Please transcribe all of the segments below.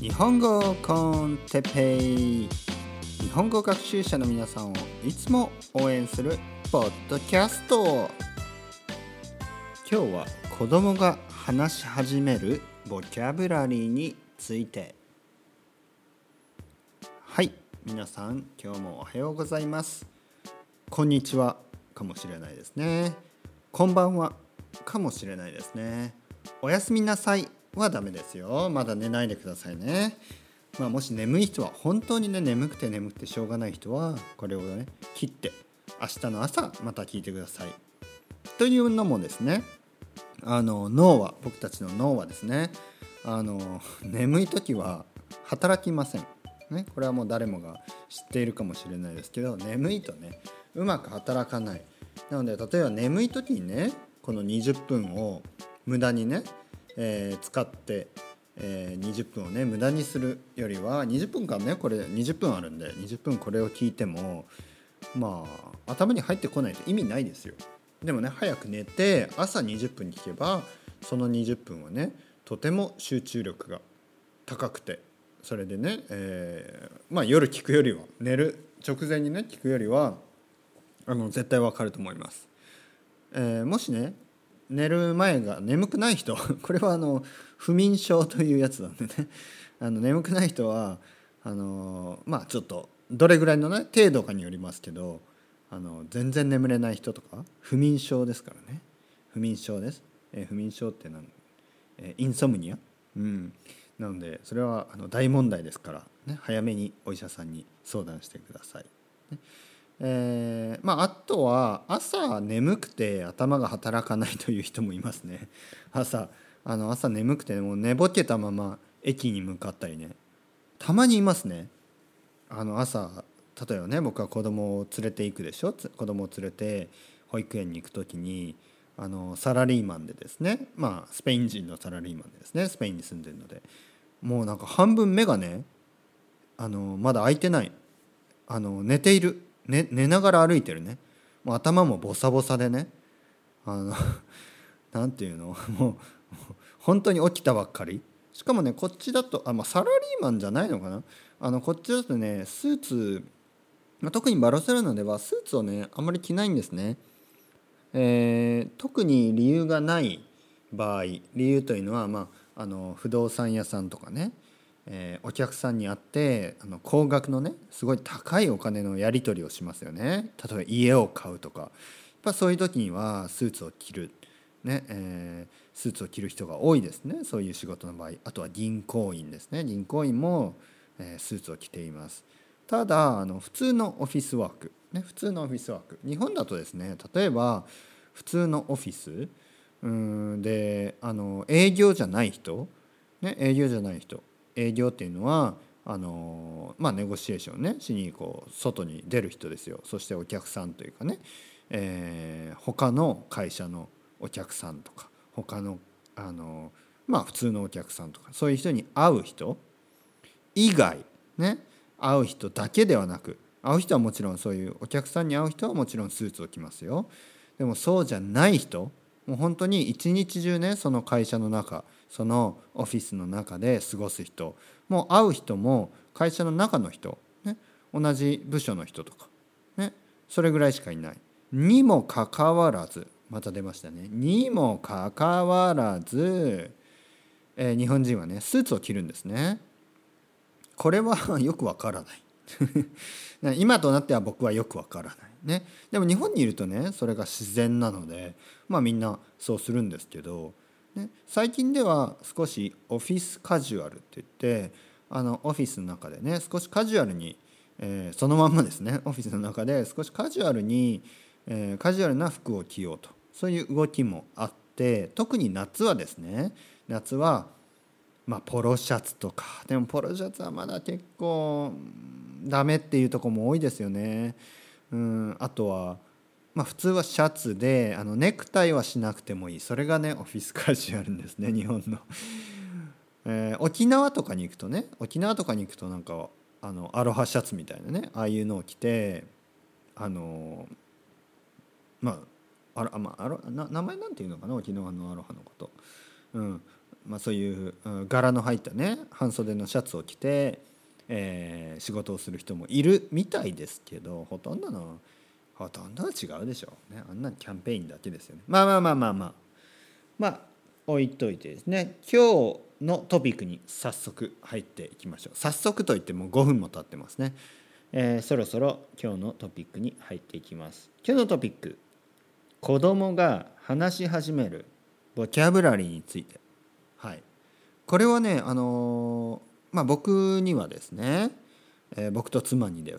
日本語コンテペイ日本語学習者の皆さんをいつも応援するポッドキャスト今日は子供が話し始めるボキャブラリーについて。はい。皆さん今日もおはようございます。こんにちは。かもしれないですね。こんばんは。かもしれないですね。おやすみなさい。はダメですよ。まだ寝ないでくださいね。まあもし眠い人は本当にね眠くて眠くてしょうがない人はこれをね切って明日の朝また聞いてください。というのもですねあの脳は僕たちの脳はですねあの眠い時は働きません、ね、これはもう誰もが知っているかもしれないですけど眠いとねうまく働かない。なので例えば眠い時にねこの20分を無駄にね、えー、使って、えー、20分をね無駄にするよりは20分間ねこれ20分あるんで20分これを聞いてもまあ頭に入ってこないと意味ないですよ。でもね早く寝て朝20分聞けばその20分はねとても集中力が高くてそれでね、えー、まあ夜聞くよりは寝る直前にね聞くよりはあの絶対わかると思います。えー、もしね寝る前が眠くない人 これはあの不眠症というやつなんでね。あの眠くない人はあのまあちょっとどれぐらいのね程度かによりますけどあの全然眠れない人とか不眠症ですからね。不眠症です、えー、不眠症って何、えー、インソムニア？うん。なのでそれはあの大問題ですから、ね、早めにお医者さんに相談してください。ね。えー、まあ、あとは朝眠くて頭が働かないという人もいますね。朝あの朝眠くてもう寝ぼけたまま駅に向かったりね。たまにいますね。あの朝例えばね僕は子供を連れて行くでしょ？子供を連れて保育園に行く時にあのサラリーマンでですね。まあスペイン人のサラリーマンでですね。スペインに住んでるので。もうなんか半分目がねあのまだ開いてない。あの寝ている。寝寝ながら歩いてるね。もう頭もボサボサでね。あの なんていうの？もう本当に起きたばっかり。しかもねこっちだとあ、まあ、サラリーマンじゃないのかな？あのこっちだとねスーツ、まあ、特にバルセロナではスーツをねあんまり着ないんですね、えー、特に理由がない場合理由というのは、まあ、あの不動産屋さんとかね。えー、お客さんに会ってあの高額のねすごい高いお金のやり取りをしますよね。例えば家を買うとか。やっぱそういう時にはスーツを着る、ねえー、スーツを着る人が多いですね。そういう仕事の場合。あとは銀行員ですね。銀行員も、えー、スーツを着ています。ただあの普通のオフィスワーク、ね、普通のオフィスワーク。日本だとですね例えば普通のオフィス。うんであの営業じゃない人、ね、営業じゃない人。営業っていうのはあのまあネゴシエーションね。しにこう外に出る人ですよ。そしてお客さんというかね、えー、他の会社のお客さんとか。他のあのまあ普通のお客さんとか。そういう人に会う人。以外ね。会う人だけではなく会う人はもちろんそういうお客さんに会う人はもちろんスーツを着ますよ。でもそうじゃない人。もう本当に一日中ねその会社の中そのオフィスの中で過ごす人もう会う人も会社の中の人、ね、同じ部署の人とか、ね、それぐらいしかいない。にもかかわらずまた出ましたねにもかかわらず、えー、日本人はねスーツを着るんですね。これは よくわからない 今となっては僕はよくわからないねでも日本にいるとねそれが自然なのでまあみんなそうするんですけどね、最近では少しオフィスカジュアルって言ってあのオフィスの中でね少しカジュアルに、えー、そのまんまですね。オフィスの中で少しカジュアルに、えー、カジュアルな服を着ようと。そういう動きもあって特に夏はですね夏はまあポロシャツとか。でもポロシャツはまだ結構ダメっていうとこも多いですよね。うんあとはまあ、普通はシャツであのネクタイはしなくてもいい。それがねオフィスカジュアルですね日本の、えー、沖縄とかに行くとね沖縄とかに行くとなんかあのアロハシャツみたいなねああいうのを着てあのまああらまあ、アロな名前なんていうのかな沖縄のアロハのこと、うん、まあ、そういう柄の入ったね半袖のシャツを着て、えー、仕事をする人もいるみたいですけどほとんどのほとんどは違うでしょう、ね、あんなキャンペーンだけですよね。まあまあまあまあまあ。まあ置いといてですね。今日のトピックに早速入っていきましょう。早速といっても5分も経ってますね、えー、そろそろ今日のトピックに入っていきます。今日のトピック子供が話し始めるボキャブラリーについて。はい。これはねあのー、まあ僕にはですね、えー、僕と妻にで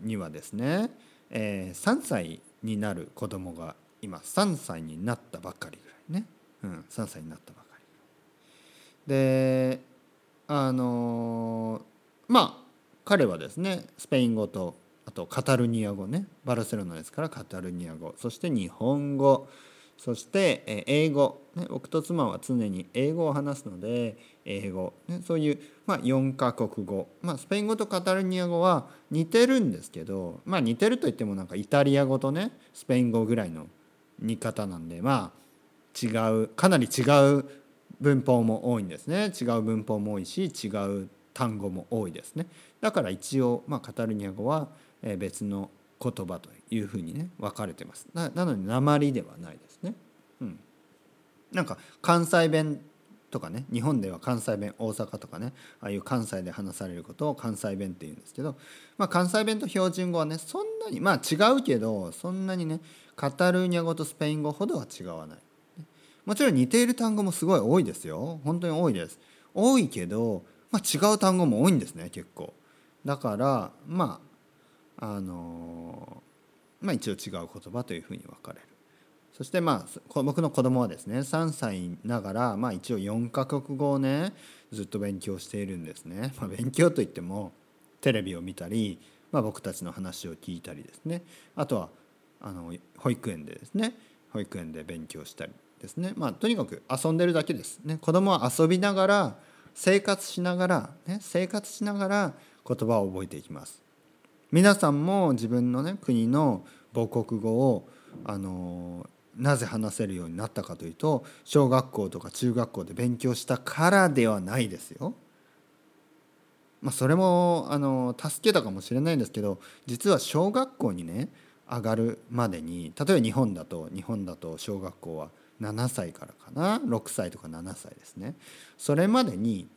にはですね、えー、3歳になる子供が今3歳になったばっかりぐらいね、うん、3歳になったばかり。であのまあ彼はですねスペイン語とあとカタルニア語ね。バルセロナですからカタルニア語。そして日本語。そして英語、ね、僕と妻は常に英語を話すので英語、ね、そういう、まあ、4カ国語、まあ、スペイン語とカタルニア語は似てるんですけど、まあ、似てるといってもなんかイタリア語とねスペイン語ぐらいの似方なんでまあ違うかなり違う文法も多いんですね。違う文法も多いし違う単語も多いですね。だから一応、まあ、カタルニア語は別の言葉というふうにね分かれてます。なので鉛ではないです。うん、なんか関西弁とかね日本では関西弁大阪とかねああいう関西で話されることを関西弁って言うんですけど、まあ、関西弁と標準語はねそんなにまあ違うけどそんなにねカタルーニャ語とスペイン語ほどは違わない。もちろん似ている単語もすごい多いですよ本当に多いです。多いけど、まあ、違う単語も多いんですね結構。だからまああのまあ、一応違う言葉というふうに分かれるそしてまあ僕の子供はですね3歳ながら、まあ、一応4カ国語をねずっと勉強しているんですね、まあ、勉強といってもテレビを見たり、まあ、僕たちの話を聞いたりですね。あとはあの保育園でですね保育園で勉強したりですね。まあとにかく遊んでるだけですね。子供は遊びながら生活しながら、ね、生活しながら言葉を覚えていきます。皆さんも自分のね国の母国語をあのなぜ話せるようになったかというと小学校とか中学校で勉強したからではないですよ。まあ、それもあの助けたかもしれないんですけど実は小学校にね上がるまでに例えば日本だと日本だと小学校は7歳からかな6歳とか7歳ですね。それまでに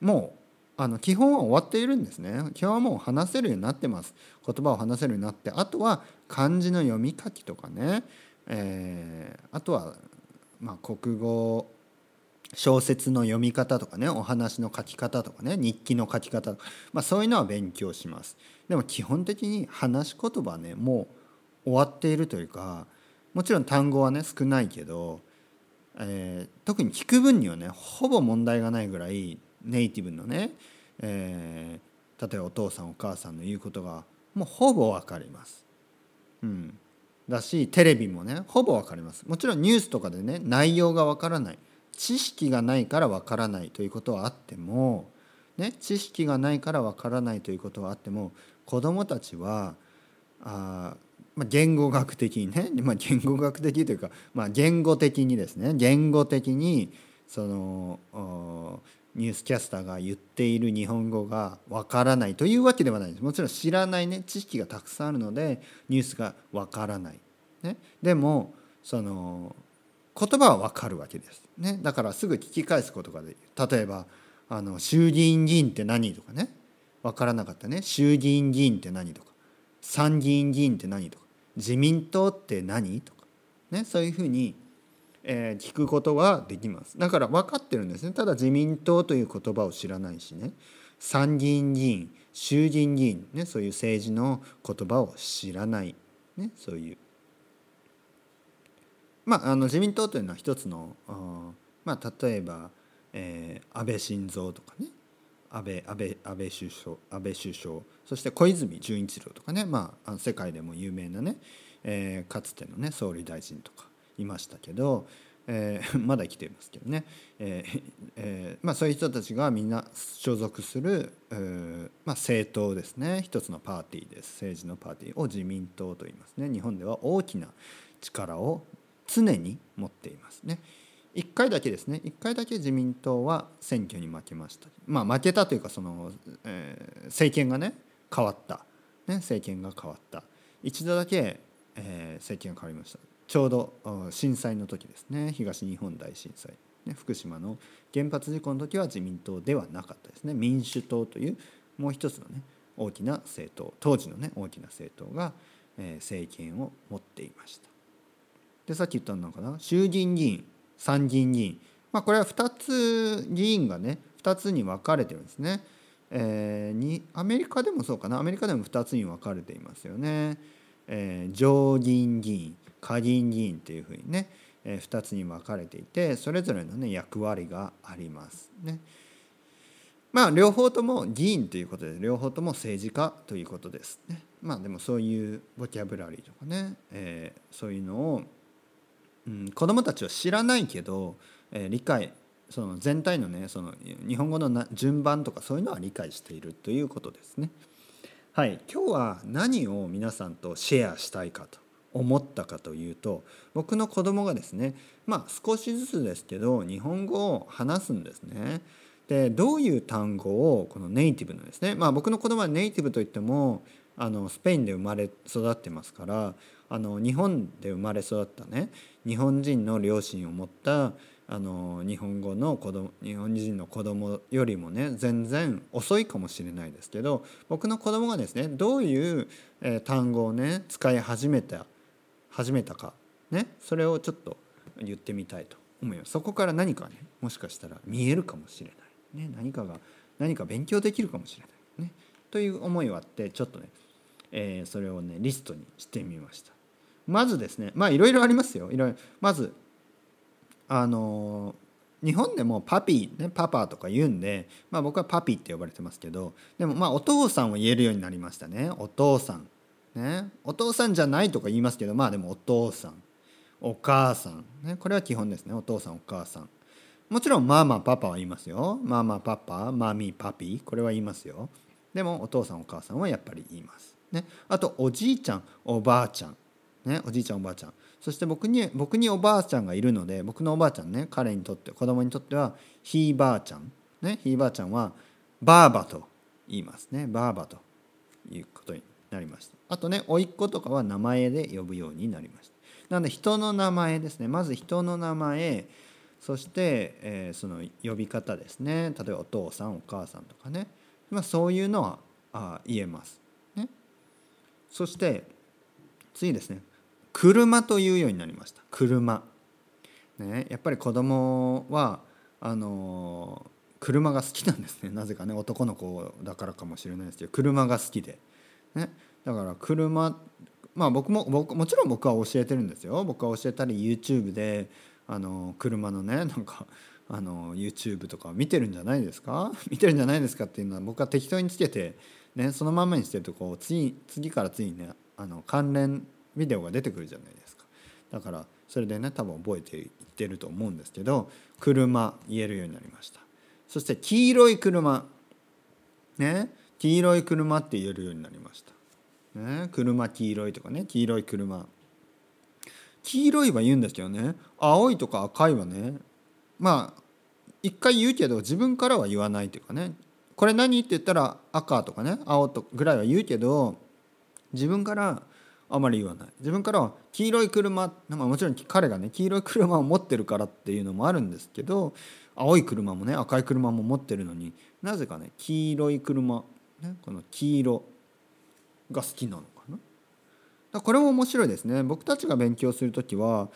もうあの基本は終わっているんですね。基本はもう話せるようになってます。言葉を話せるようになってあとは漢字の読み書きとかね、えー、あとはまあ国語小説の読み方とかねお話の書き方とかね日記の書き方まあ、そういうのは勉強しますでも基本的に話し言葉ねもう終わっているというかもちろん単語はね少ないけど、えー、特に聞く分にはねほぼ問題がないぐらいネイティブのね、えー、例えばお父さんお母さんの言うことがもうほぼ分かります。うん、だしテレビもねほぼ分かります。もちろんニュースとかでね内容が分からない知識がないから分からないということはあっても、ね、知識がないから分からないということはあっても子どもたちはあまあ、言語学的にね、まあ、言語学的というか、まあ、言語的にですね言語的にそのニュースキャスターが言っている日本語がわからないというわけではないです。もちろん知らないね知識がたくさんあるのでニュースがわからない、ね、でもその言葉はわかるわけです、ね、だからすぐ聞き返すことができる例えばあの衆議院議員って何とかね。わからなかったね。衆議院議員って何とか。参議院議員って何とか。自民党って何とか。ね。そういうふうにえー、聞くことはできます。だから分かってるんですね。ただ自民党という言葉を知らないしね。参議院議員衆議院議員、ね、そういう政治の言葉を知らない、ね、そういう。まああの自民党というのは一つのまあ例えば、えー、安倍晋三とかね。安倍安倍安倍首相安倍首相。そして小泉純一郎とかね、まあ、世界でも有名なね、えー、かつてのね総理大臣とか。いましたけど、えー、まだ生きていますけどね、えーえーまあ、そういう人たちがみんな所属する、まあ、政党ですね。一つのパーティーです。政治のパーティーを自民党と言いますね。日本では大きな力を常に持っていますね。1回だけですね。1回だけ自民党は選挙に負けました。まあ負けたというかその、えー、政権がね変わった、ね、政権が変わった。一度だけ、えー、政権が変わりました。ちょうど震災の時ですね。東日本大震災、ね、福島の原発事故の時は自民党ではなかったですね。民主党というもう一つのね大きな政党当時のね大きな政党が、え、政権を持っていました。でさっき言ったのかな？衆議院議員参議院議員、まあ、これは2つ議員がね2つに分かれてるんですね。えー、にアメリカでもそうかな？アメリカでも2つに分かれていますよね。えー、上議院議員。下議院議員っていうふうにね、えー、2つに分かれていてそれぞれのね役割がありますね。まあ両方とも議員ということで両方とも政治家ということですね。まあでもそういうボキャブラリーとかね、えー、そういうのをうん、子どもたちは知らないけど、えー、理解その全体のねその日本語のな順番とかそういうのは理解しているということですね。はい、今日は何を皆さんとシェアしたいかと思ったかというと僕の子供がですねまあ少しずつですけど日本語を話すんですね。でどういう単語をこのネイティブのですねまあ僕の子供はネイティブといってもあのスペインで生まれ育ってますからあの日本で生まれ育ったね日本人の両親を持ったあの日本語の子供日本人の子供よりもね全然遅いかもしれないですけど僕の子供がですねどういう、えー、単語をね使い始めた始めたか。ね。それをちょっと言ってみたいと思います。そこから何かねもしかしたら見えるかもしれない、ね、何かが何か勉強できるかもしれない。ね。という思いはあってちょっとね、えー、それをねリストにしてみました。まずですねまあいろいろありますよ。いろいろまずあの日本でもパピー、ね、パパとか言うんで、まあ、僕はパピーって呼ばれてますけどでもまあお父さんを言えるようになりましたね。お父さん、ね、お父さんじゃないとか言いますけどまあでもお父さんお母さん、ね、これは基本ですね。お父さんお母さん。もちろんママパパは言いますよ。ママパパマミパピこれは言いますよ。でもお父さんお母さんはやっぱり言います、ね、あとおじいちゃんおばあちゃん。ね、おじいちゃんおばあちゃん。そして僕に僕におばあちゃんがいるので僕のおばあちゃんね彼にとって子供にとってはひいばあちゃん。ねひいばあちゃんはばあばと言いますね。ばあばということになりました。あとね甥っ子とかは名前で呼ぶようになりました。なので人の名前ですね。まず人の名前そして、えー、その呼び方ですね。例えばお父さんお母さんとかね、まあ、そういうのはあ言えます、ね、そして次ですね。車というようになりました。車、ね、やっぱり子供はあの車が好きなんですね。なぜかね。男の子だからかもしれないですけど車が好きで、ね、だから車まあ僕も僕もちろん僕は教えてるんですよ。僕は教えたり YouTube であの車のねなんかあの YouTube とか見てるんじゃないですか？見てるんじゃないですかっていうのは僕は適当につけて、ね、そのままにしてるとこう次次から次にねあの関連ビデオが出てくるじゃないですか。だからそれでね多分覚えていってると思うんですけど車言えるようになりました。そして黄色い車。ね。黄色い車って言えるようになりました、ね、車黄色いとかね黄色い車。黄色いは言うんですけどね。青いとか赤いはね。まあ一回言うけど自分からは言わないというかね。これ何って言ったら赤とかね青とぐらいは言うけど自分からあまり言わない。自分からは黄色い車、まあ、もちろん彼がね黄色い車を持ってるからっていうのもあるんですけど青い車もね赤い車も持ってるのになぜかね黄色い車、ね、この黄色が好きなのかな。だこれも面白いですね。僕たちが勉強する時は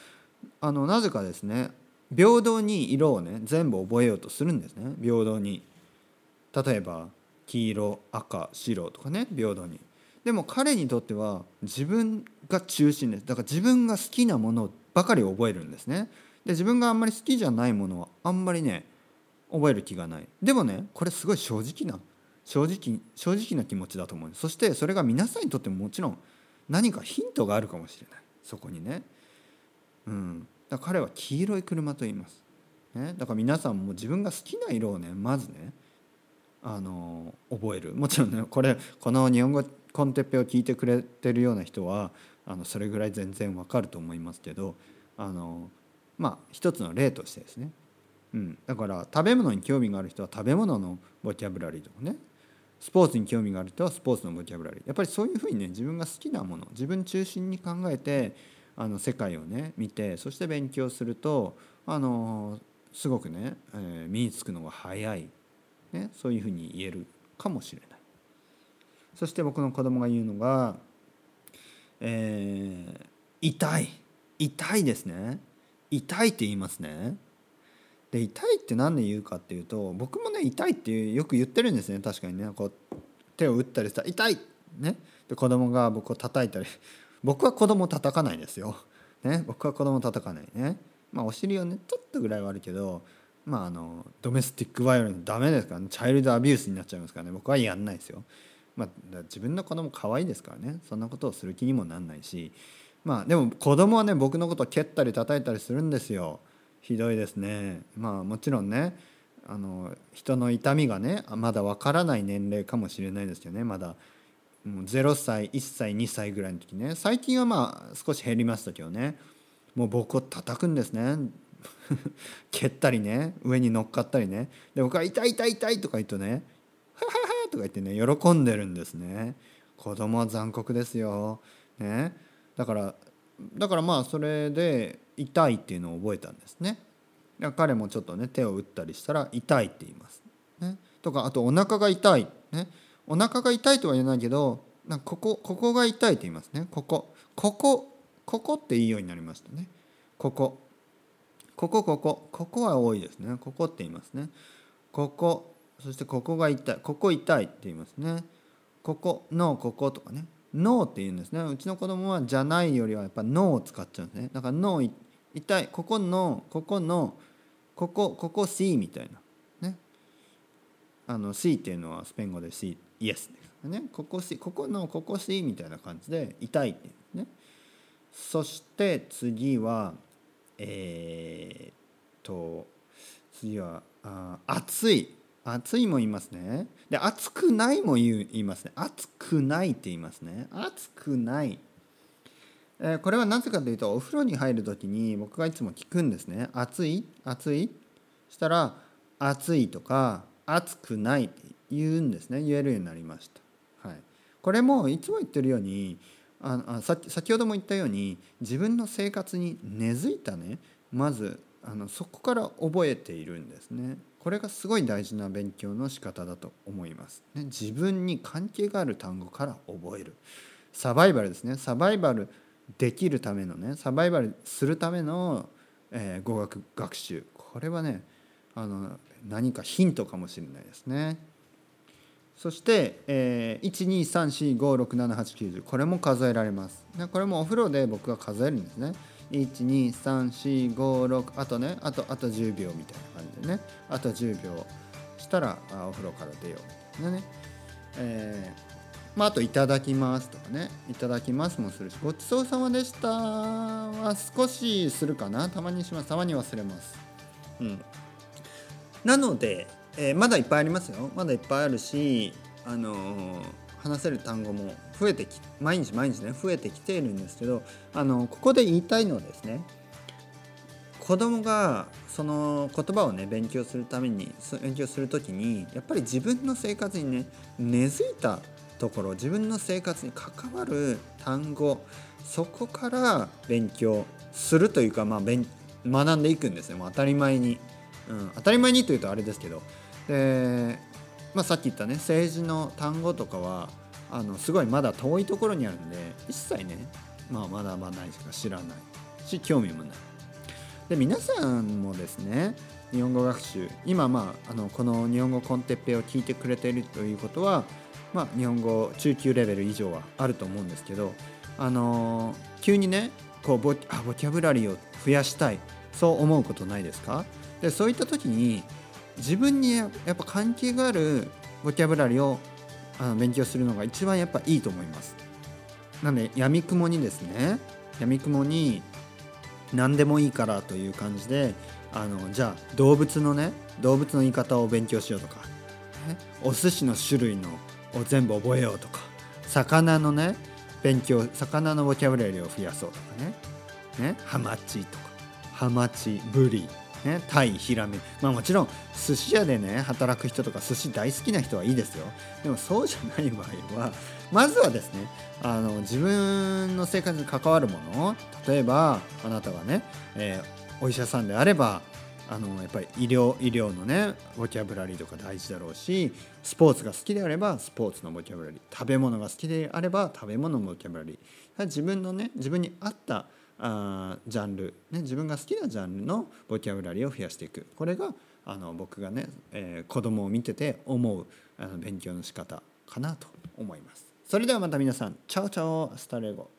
あのなぜかですね平等に色をね全部覚えようとするんですね。平等に。例えば黄色赤白とかね平等に。でも彼にとっては自分が中心です。だから自分が好きなものばかり覚えるんですね。で自分があんまり好きじゃないものはあんまりね覚える気がない。でもねこれすごい正直な正直正直な気持ちだと思う。そしてそれが皆さんにとってももちろん何かヒントがあるかもしれない。そこにね。うん。だから彼は黄色い車と言います、ね、だから皆さんも自分が好きな色をねまずねあの覚える。もちろんねこれこの日本語コンテッペを聞いてくれてるような人はあのそれぐらい全然わかると思いますけどあのまあ一つの例としてですね、うん、だから食べ物に興味がある人は食べ物のボキャブラリーとかね。スポーツに興味がある人はスポーツのボキャブラリー。やっぱりそういうふうにね自分が好きなもの自分中心に考えてあの世界をね見てそして勉強するとあのすごくね、えー、身につくのが早い、ね、そういうふうに言えるかもしれない。そして僕の子供が言うのが、えー、痛い。痛いですね。痛いって言いますね。で痛いって何で言うかっていうと僕もね痛いってよく言ってるんですね。確かにね。こう手を打ったりしたら痛い！ね。で子供が僕を叩いたり。僕は子供を叩かないですよ、ね、僕は子供を叩かない。ね。まあお尻をねちょっとぐらいはあるけどまああのドメスティックバイオレンスダメですからね。チャイルドアビュースになっちゃいますからね。僕はやんないですよ。まあ自分の子供可愛いですからね。そんなことをする気にもなんないし。まあでも子供はね僕のことを蹴ったり叩いたりするんですよ。ひどいですね。まあもちろんねあの人の痛みがねまだわからない年齢かもしれないですよね。まだもう0歳1歳2歳ぐらいの時ね。最近はまあ少し減りましたけどね。もう僕を叩くんですね。蹴ったりね上に乗っかったりね。で僕は「痛い痛い痛い」とか言うとね「ははは」とか言ってね喜んでるんですね。子供は残酷ですよ、ね、だからだからまあそれで痛いっていうのを覚えたんですね。彼もちょっとね手を打ったりしたら痛いって言います、ね、とかあとお腹が痛い、ね、お腹が痛いとは言えないけどなんかここここが痛いって言いますね。ここ。ここここっていいようになりましたね。ここ。ここここ。ここは多いですね。ここって言いますね。ここ。そしてここが痛い。ここ痛いって言いますね。ここのこことかね。脳って言うんですね。うちの子供はじゃないよりはやっぱ脳を使っちゃうんですね。だから脳痛いここのここのここここ C みたいな。ね。あの C っていうのはスペイン語で C イエスですね。ここ C ここのここ C みたいな感じで痛いって言うんですね。そして次はえー、っと次はあ暑い。暑いも言いますね。で暑くないも言いますね。暑くないって言いますね。暑くない、えー、これはなぜかというとお風呂に入る時に僕がいつも聞くんですね。暑い？暑い？したら暑いとか暑くないって言うんですね。言えるようになりました、はい、これもいつも言ってるようにああさ先ほども言ったように自分の生活に根付いたね。まずあのそこから覚えているんですね。これがすごい大事な勉強の仕方だと思います。ね、自分に関係がある単語から覚える。サバイバルですね。サバイバルできるためのね、サバイバルするための、えー、語学学習。これはね、あの何かヒントかもしれないですね。そして、えー、12345678910これも数えられます。これもお風呂で僕が数えるんですね。12345あとねあとあと10秒みたいな感じでね。あと10秒したらあお風呂から出よう。みたいなねえー、まああと「いただきます」とかね「いただきます」もするし「ごちそうさまでした」は少しするかな。たまにします。たまに忘れます。うん。なので、えー、まだいっぱいありますよ。まだいっぱいあるしあのー話せる単語も増えてき毎日毎日ね増えてきているんですけどあのここで言いたいのはですね子供がその言葉をね勉強するために勉強する時にやっぱり自分の生活にね根付いたところ自分の生活に関わる単語そこから勉強するというか、まあ、学んでいくんですね。もう当たり前に、うん、当たり前にというとあれですけど。でまあ、さっき言ったね政治の単語とかはあのすごいまだ遠いところにあるんで一切ね、まあ、学ばないしか知らないし興味もない。で皆さんもですね日本語学習今まああのこの日本語コンテッペを聞いてくれているということは、まあ、日本語中級レベル以上はあると思うんですけどあの急にねこうボあボキャブラリーを増やしたいそう思うことないですか？でそういった時に自分にやっぱ関係があるボキャブラリーをあの勉強するのが一番やっぱいいと思います。なのでやみくもにですねやみくもに何でもいいからという感じであのじゃあ動物のね動物の言い方を勉強しようとか、ね、お寿司の種類のを全部覚えようとか魚のね勉強魚のボキャブラリーを増やそうとかねねハマチとかハマチブリね、タイヒラメまあもちろん寿司屋でね働く人とか寿司大好きな人はいいですよ。でもそうじゃない場合はまずはですねあの自分の生活に関わるもの例えばあなたがね、えー、お医者さんであればあのやっぱり医療医療のねボキャブラリーとか大事だろうしスポーツが好きであればスポーツのボキャブラリー。食べ物が好きであれば食べ物のボキャブラリー。自分のね自分に合ったあジャンル、ね、自分が好きなジャンルのボキャブラリーを増やしていく。これがあの僕がね、えー、子供を見てて思うあの勉強の仕方かなと思います。それではまた皆さんチャオチャオスタレゴ。